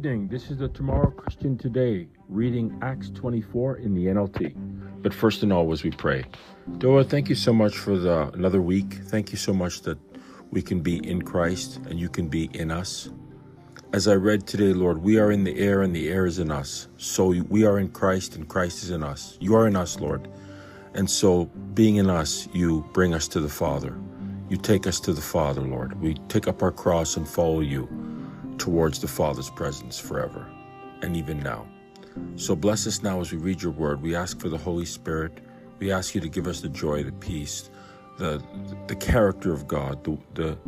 evening. This is the Tomorrow Christian Today, reading Acts 24 in the NLT. But first and all, as we pray, Lord, thank you so much for the another week. Thank you so much that we can be in Christ and you can be in us. As I read today, Lord, we are in the air and the air is in us. So we are in Christ and Christ is in us. You are in us, Lord. And so, being in us, you bring us to the Father. You take us to the Father, Lord. We take up our cross and follow you towards the Father's presence forever and even now. So bless us now as we read your word. We ask for the Holy Spirit. We ask you to give us the joy, the peace, the the character of God, the the,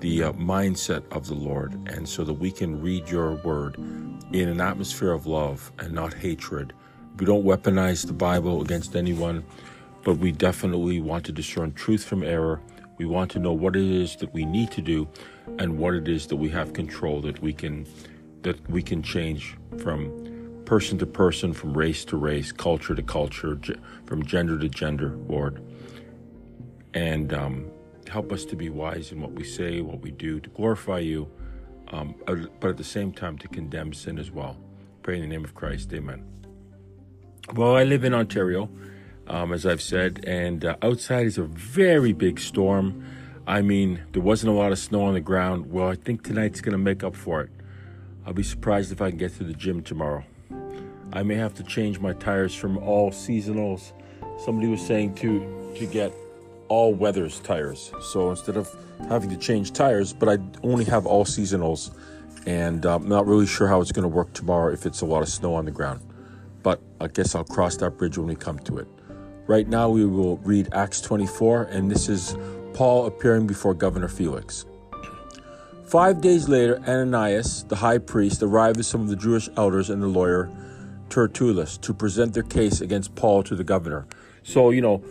the uh, mindset of the Lord, and so that we can read your word in an atmosphere of love and not hatred. We don't weaponize the Bible against anyone, but we definitely want to discern truth from error. We want to know what it is that we need to do and what it is that we have control that we can that we can change from person to person, from race to race, culture to culture, from gender to gender, Lord. And um, help us to be wise in what we say, what we do, to glorify you, um, uh, but at the same time to condemn sin as well. Pray in the name of Christ, amen. Well, I live in Ontario, um, as I've said, and uh, outside is a very big storm. I mean, there wasn't a lot of snow on the ground. Well, I think tonight's going to make up for it. I'll be surprised if I can get to the gym tomorrow. I may have to change my tires from all seasonals. Somebody was saying to to get all weathers tires. So instead of having to change tires, but I only have all seasonals, and I'm not really sure how it's going to work tomorrow if it's a lot of snow on the ground. But I guess I'll cross that bridge when we come to it. Right now, we will read Acts 24, and this is Paul appearing before Governor Felix. Five days later, Ananias, the high priest, arrived with some of the Jewish elders and the lawyer Tertullus to present their case against Paul to the governor. So, you know,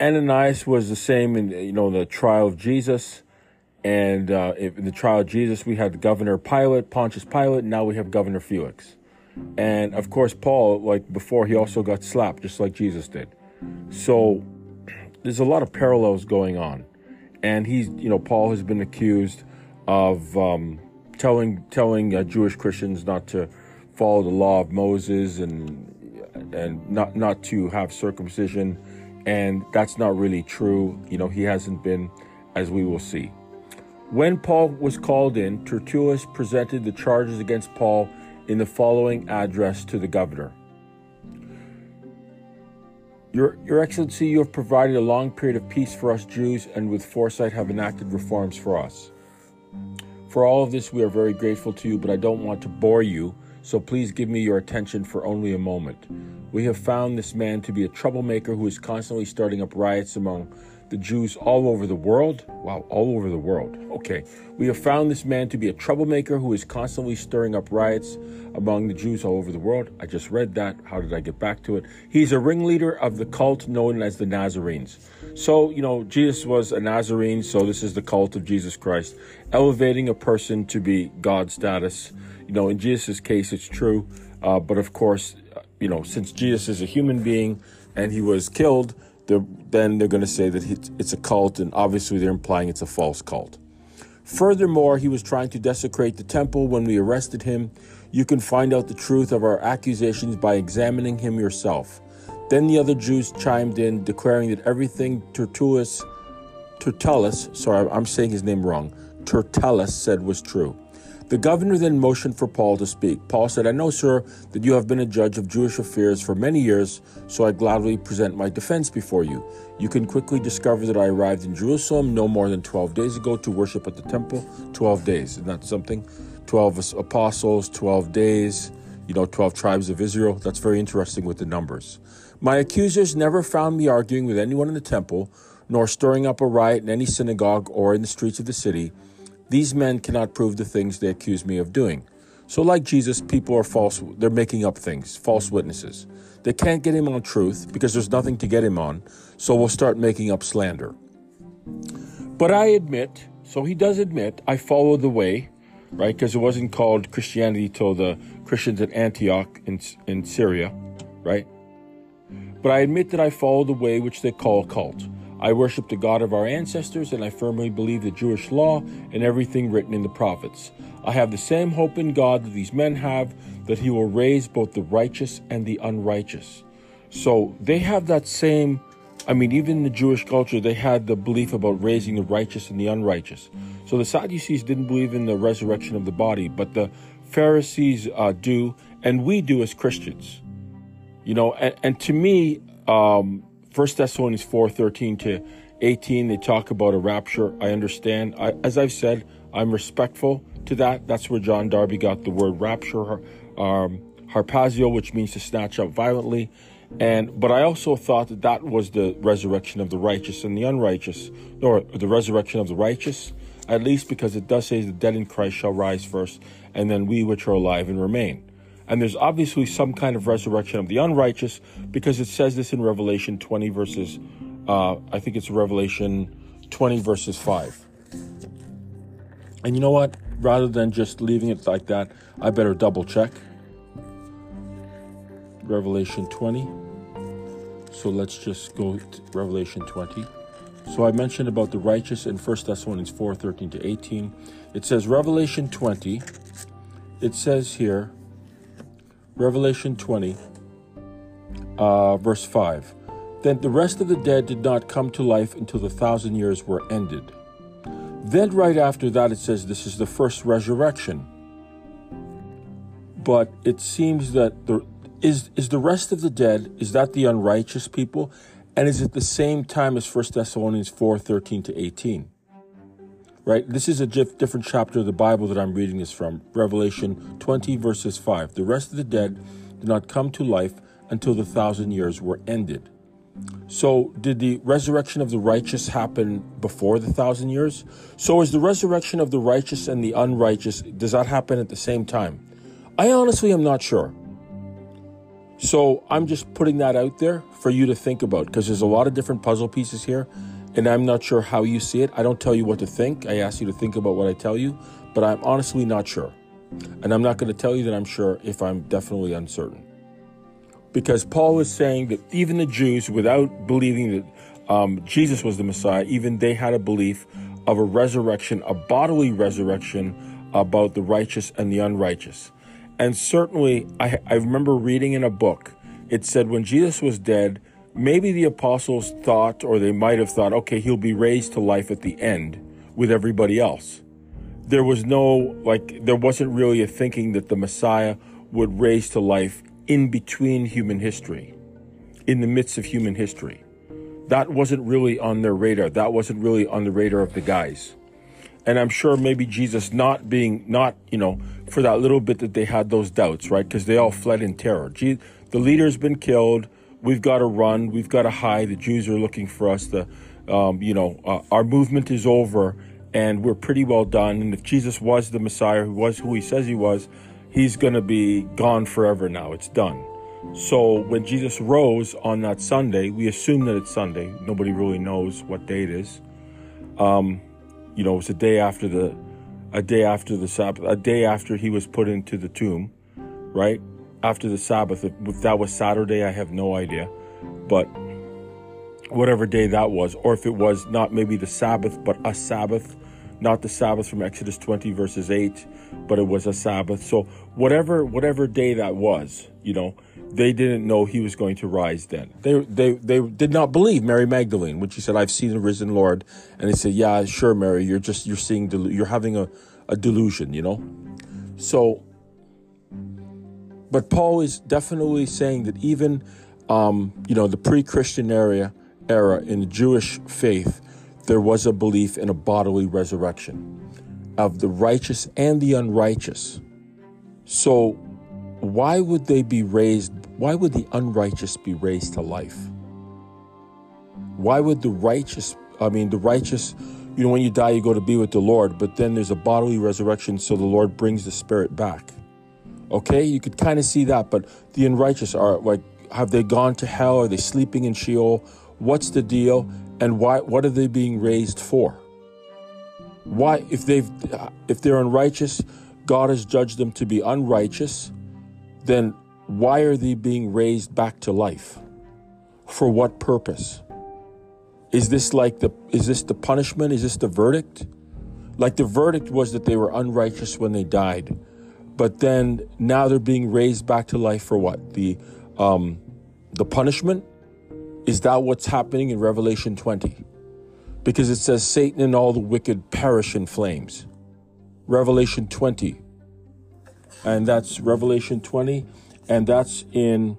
Ananias was the same in, you know, the trial of Jesus. And uh, in the trial of Jesus, we had Governor Pilate, Pontius Pilate, now we have Governor Felix. And of course, Paul, like before, he also got slapped, just like Jesus did. So there's a lot of parallels going on and he's you know Paul has been accused of um, telling telling uh, Jewish Christians not to follow the law of Moses and and not not to have circumcision, and that's not really true. You know he hasn't been, as we will see. When Paul was called in, Tertullus presented the charges against Paul in the following address to the governor. Your, Your Excellency, you have provided a long period of peace for us Jews and with foresight have enacted reforms for us. For all of this, we are very grateful to you, but I don't want to bore you, so please give me your attention for only a moment. We have found this man to be a troublemaker who is constantly starting up riots among the Jews all over the world. Wow, all over the world. Okay. We have found this man to be a troublemaker who is constantly stirring up riots among the Jews all over the world. I just read that. How did I get back to it? He's a ringleader of the cult known as the Nazarenes. So, you know, Jesus was a Nazarene, so this is the cult of Jesus Christ, elevating a person to be God status. You know, in Jesus' case, it's true. Uh, but of course, you know, since Jesus is a human being and he was killed, they're, then they're going to say that it's a cult, and obviously they're implying it's a false cult. Furthermore, he was trying to desecrate the temple when we arrested him. You can find out the truth of our accusations by examining him yourself. Then the other Jews chimed in, declaring that everything Tertullus, Tertullus, sorry, I'm saying his name wrong, Tertullus said was true. The governor then motioned for Paul to speak. Paul said, I know, sir, that you have been a judge of Jewish affairs for many years, so I gladly present my defense before you. You can quickly discover that I arrived in Jerusalem no more than 12 days ago to worship at the temple. 12 days, isn't that something? 12 apostles, 12 days, you know, 12 tribes of Israel. That's very interesting with the numbers. My accusers never found me arguing with anyone in the temple, nor stirring up a riot in any synagogue or in the streets of the city. These men cannot prove the things they accuse me of doing. So, like Jesus, people are false, they're making up things, false witnesses. They can't get him on truth because there's nothing to get him on, so we'll start making up slander. But I admit, so he does admit, I follow the way, right? Because it wasn't called Christianity till the Christians at Antioch in, in Syria, right? But I admit that I follow the way which they call a cult. I worship the God of our ancestors, and I firmly believe the Jewish law and everything written in the prophets. I have the same hope in God that these men have, that He will raise both the righteous and the unrighteous. So they have that same, I mean, even in the Jewish culture, they had the belief about raising the righteous and the unrighteous. So the Sadducees didn't believe in the resurrection of the body, but the Pharisees uh, do, and we do as Christians. You know, and, and to me, um, 1 Thessalonians 4 13 to 18, they talk about a rapture. I understand. I, as I've said, I'm respectful to that. That's where John Darby got the word rapture, um, harpazo, which means to snatch up violently. And but I also thought that that was the resurrection of the righteous and the unrighteous, or the resurrection of the righteous, at least because it does say the dead in Christ shall rise first, and then we which are alive and remain. And there's obviously some kind of resurrection of the unrighteous because it says this in Revelation 20 verses, uh, I think it's Revelation 20 verses 5. And you know what? Rather than just leaving it like that, I better double check. Revelation 20. So let's just go to Revelation 20. So I mentioned about the righteous in 1 Thessalonians 4 13 to 18. It says, Revelation 20, it says here, Revelation 20, uh, verse 5. Then the rest of the dead did not come to life until the thousand years were ended. Then, right after that, it says this is the first resurrection. But it seems that the is is the rest of the dead is that the unrighteous people, and is it the same time as 1 Thessalonians 4 13 to 18? Right? This is a different chapter of the Bible that I'm reading this from Revelation 20, verses 5. The rest of the dead did not come to life until the thousand years were ended. So, did the resurrection of the righteous happen before the thousand years? So, is the resurrection of the righteous and the unrighteous, does that happen at the same time? I honestly am not sure. So, I'm just putting that out there for you to think about because there's a lot of different puzzle pieces here and I'm not sure how you see it. I don't tell you what to think. I ask you to think about what I tell you, but I'm honestly not sure. And I'm not going to tell you that I'm sure if I'm definitely uncertain. Because Paul is saying that even the Jews, without believing that um, Jesus was the Messiah, even they had a belief of a resurrection, a bodily resurrection about the righteous and the unrighteous. And certainly, I, I remember reading in a book, it said when Jesus was dead, maybe the apostles thought, or they might have thought, okay, he'll be raised to life at the end with everybody else. There was no, like, there wasn't really a thinking that the Messiah would raise to life in between human history, in the midst of human history. That wasn't really on their radar. That wasn't really on the radar of the guys. And I'm sure maybe Jesus not being, not, you know, for that little bit that they had those doubts, right? Because they all fled in terror. the leader's been killed we've got to run, we've got to hide. The Jews are looking for us. The, um, you know, uh, our movement is over, and we're pretty well done. And if Jesus was the Messiah, who was who he says he was, he's going to be gone forever now. It's done. So when Jesus rose on that Sunday, we assume that it's Sunday. Nobody really knows what day it is. Um, you know, it's a day after the, a day after the Sabbath, a day after he was put into the tomb, right? After the Sabbath. If that was Saturday, I have no idea. But whatever day that was, or if it was not maybe the Sabbath, but a Sabbath, not the Sabbath from Exodus 20 verses 8, but it was a Sabbath. So whatever whatever day that was, you know, they didn't know he was going to rise then. They they they did not believe Mary Magdalene when she said, "I've seen the risen Lord," and they said, "Yeah, sure, Mary, you're just you're seeing you're having a a delusion," you know. So but Paul is definitely saying that even, um, you know, the pre-Christian era, era in the Jewish faith, there was a belief in a bodily resurrection of the righteous and the unrighteous. So, why would they be raised? Why would the unrighteous be raised to life? Why would the righteous, I mean, the righteous, you know, when you die, you go to be with the Lord, but then there's a bodily resurrection, so the Lord brings the spirit back. Okay, you could kind of see that, but the unrighteous are like, have they gone to hell? Are they sleeping in Sheol? What's the deal? And why? What are they being raised for? Why, if they've, uh, if they're unrighteous, God has judged them to be unrighteous. Then why are they being raised back to life? For what purpose? Is this like the is this the punishment? Is this the verdict? Like the verdict was that they were unrighteous when they died, but then now they're being raised back to life for what? The um, the punishment? Is that what's happening in Revelation 20? Because it says Satan and all the wicked perish in flames. Revelation 20. And that's Revelation 20 and that's in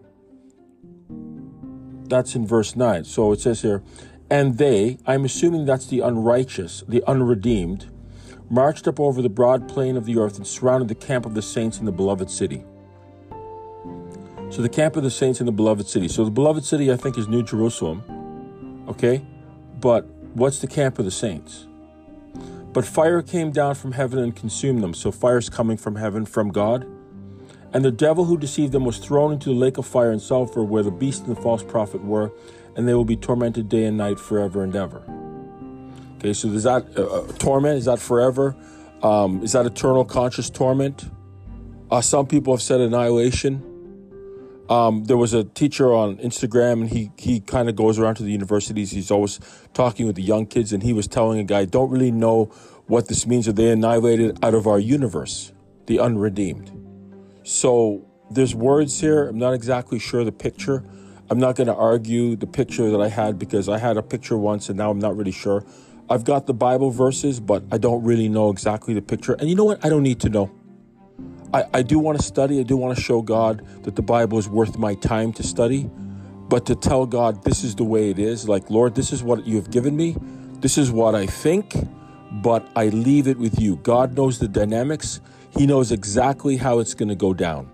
that's in verse 9. So it says here, and they, I'm assuming that's the unrighteous, the unredeemed, marched up over the broad plain of the earth and surrounded the camp of the saints in the beloved city. So the camp of the saints in the beloved city. So the beloved city, I think, is New Jerusalem. Okay? But what's the camp of the saints? But fire came down from heaven and consumed them. So fire's coming from heaven, from God. And the devil who deceived them was thrown into the lake of fire and sulfur where the beast and the false prophet were, and they will be tormented day and night forever and ever. So is that uh, uh, torment? Is that forever? Um, is that eternal conscious torment? Uh, some people have said annihilation. Um, there was a teacher on Instagram, and he he kind of goes around to the universities. He's always talking with the young kids, and he was telling a guy, "Don't really know what this means. Are they annihilated out of our universe, the unredeemed?" So there's words here. I'm not exactly sure the picture. I'm not going to argue the picture that I had because I had a picture once, and now I'm not really sure. I've got the Bible verses, but I don't really know exactly the picture. And you know what? I don't need to know. I, I do want to study. I do want to show God that the Bible is worth my time to study. But to tell God, this is the way it is, like, Lord, this is what you have given me. This is what I think, but I leave it with you. God knows the dynamics, He knows exactly how it's going to go down.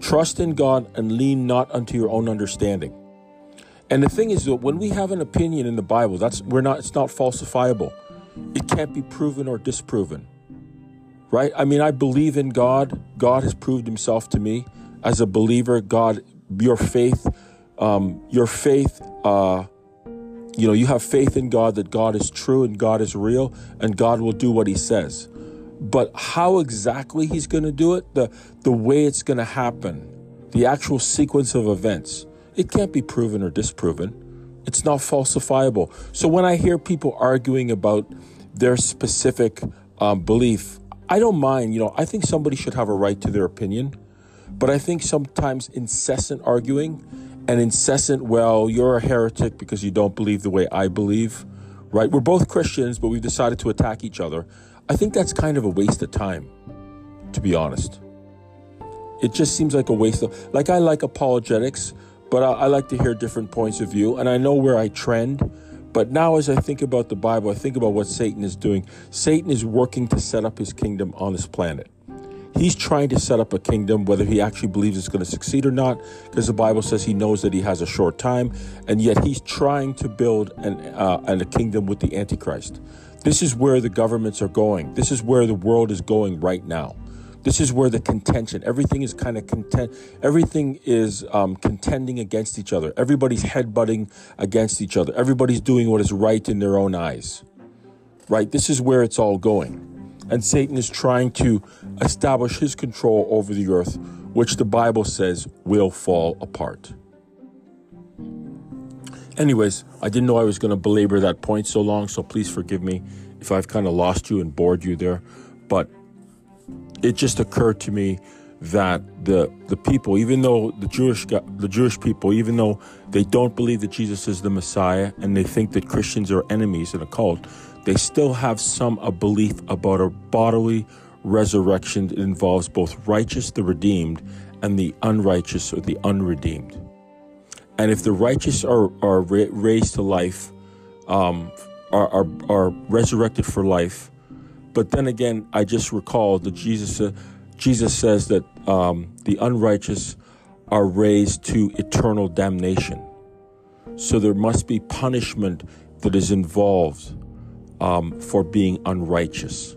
Trust in God and lean not unto your own understanding. And the thing is that when we have an opinion in the Bible, that's we're not it's not falsifiable. It can't be proven or disproven. Right? I mean, I believe in God. God has proved himself to me as a believer. God, your faith, um, your faith, uh, you know, you have faith in God that God is true and God is real and God will do what he says. But how exactly he's going to do it, the, the way it's going to happen, the actual sequence of events, it can't be proven or disproven. It's not falsifiable. So when I hear people arguing about their specific um, belief, I don't mind. You know, I think somebody should have a right to their opinion. But I think sometimes incessant arguing and incessant, well, you're a heretic because you don't believe the way I believe, right? We're both Christians, but we've decided to attack each other. I think that's kind of a waste of time, to be honest. It just seems like a waste of, like, I like apologetics but I, I like to hear different points of view, and I know where I trend. But now, as I think about the Bible, I think about what Satan is doing. Satan is working to set up his kingdom on this planet. He's trying to set up a kingdom, whether he actually believes it's going to succeed or not, because the Bible says he knows that he has a short time, and yet he's trying to build an, uh, an, a kingdom with the Antichrist. This is where the governments are going. This is where the world is going right now. This is where the contention, everything is kind of content, everything is um, contending against each other. Everybody's headbutting against each other. Everybody's doing what is right in their own eyes. Right? This is where it's all going. And Satan is trying to establish his control over the earth, which the Bible says will fall apart. Anyways, I didn't know I was going to belabor that point so long, so please forgive me if I've kind of lost you and bored you there. But it just occurred to me that the the people, even though the Jewish the Jewish people, even though they don't believe that Jesus is the Messiah and they think that Christians are enemies in a cult, they still have some a belief about a bodily resurrection that involves both righteous, the redeemed, and the unrighteous or the unredeemed. And if the righteous are are raised to life, um, are, are are resurrected for life, but then again, I just recall that Jesus, uh, Jesus says that um, the unrighteous are raised to eternal damnation. So there must be punishment that is involved um, for being unrighteous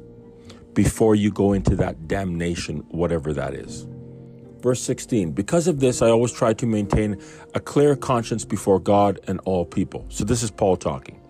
before you go into that damnation, whatever that is. Verse 16, because of this, I always try to maintain a clear conscience before God and all people. So this is Paul talking.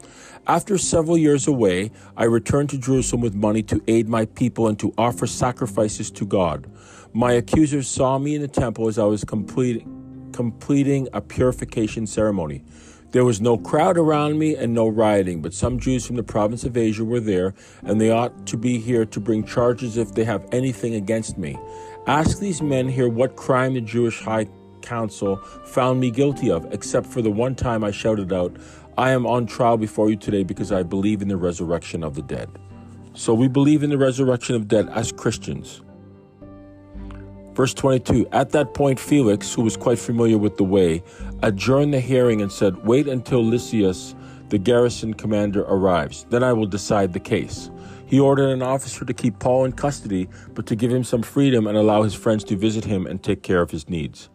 After several years away, I returned to Jerusalem with money to aid my people and to offer sacrifices to God. My accusers saw me in the temple as I was completing, completing a purification ceremony. There was no crowd around me and no rioting, but some Jews from the province of Asia were there, and they ought to be here to bring charges if they have anything against me. Ask these men here what crime the Jewish high council found me guilty of, except for the one time I shouted out, I am on trial before you today because I believe in the resurrection of the dead. So we believe in the resurrection of dead as Christians. Verse 22 At that point, Felix, who was quite familiar with the way, adjourned the hearing and said, Wait until Lysias, the garrison commander, arrives. Then I will decide the case. He ordered an officer to keep Paul in custody, but to give him some freedom and allow his friends to visit him and take care of his needs.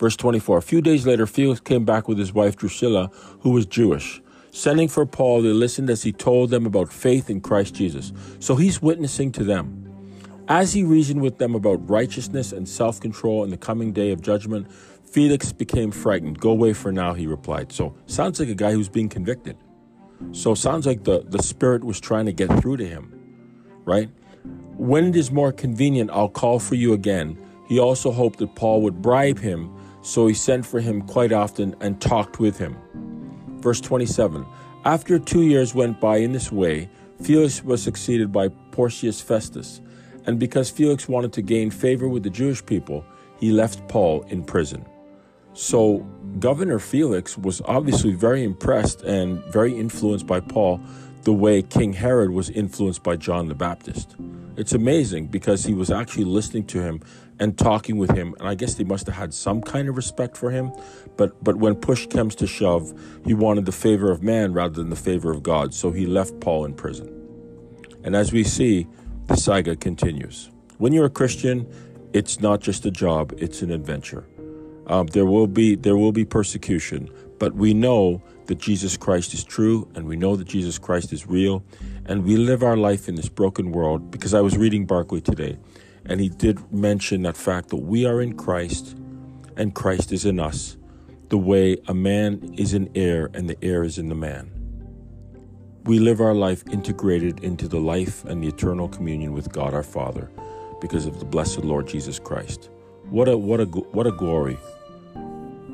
Verse 24 A few days later, Felix came back with his wife Drusilla, who was Jewish. Sending for Paul, they listened as he told them about faith in Christ Jesus. So he's witnessing to them. As he reasoned with them about righteousness and self control in the coming day of judgment, Felix became frightened. Go away for now, he replied. So, sounds like a guy who's being convicted. So, sounds like the, the Spirit was trying to get through to him, right? When it is more convenient, I'll call for you again. He also hoped that Paul would bribe him, so he sent for him quite often and talked with him. Verse 27 After two years went by in this way, Felix was succeeded by Porcius Festus and because Felix wanted to gain favor with the Jewish people, he left Paul in prison. So, Governor Felix was obviously very impressed and very influenced by Paul, the way King Herod was influenced by John the Baptist. It's amazing because he was actually listening to him and talking with him, and I guess they must have had some kind of respect for him. But but when push comes to shove, he wanted the favor of man rather than the favor of God, so he left Paul in prison. And as we see, the saga continues. When you're a Christian, it's not just a job; it's an adventure. Um, there will be there will be persecution, but we know that Jesus Christ is true, and we know that Jesus Christ is real, and we live our life in this broken world. Because I was reading Barclay today, and he did mention that fact that we are in Christ, and Christ is in us, the way a man is an heir, and the air is in the man we live our life integrated into the life and the eternal communion with God our Father because of the blessed Lord Jesus Christ. What a what a what a glory.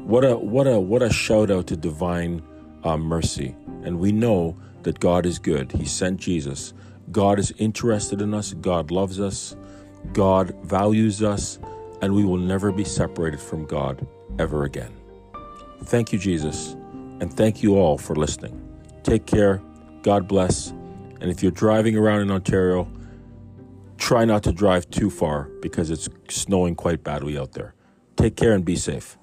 What a what a what a shout out to divine uh, mercy. And we know that God is good. He sent Jesus. God is interested in us. God loves us. God values us, and we will never be separated from God ever again. Thank you, Jesus, and thank you all for listening. Take care God bless. And if you're driving around in Ontario, try not to drive too far because it's snowing quite badly out there. Take care and be safe.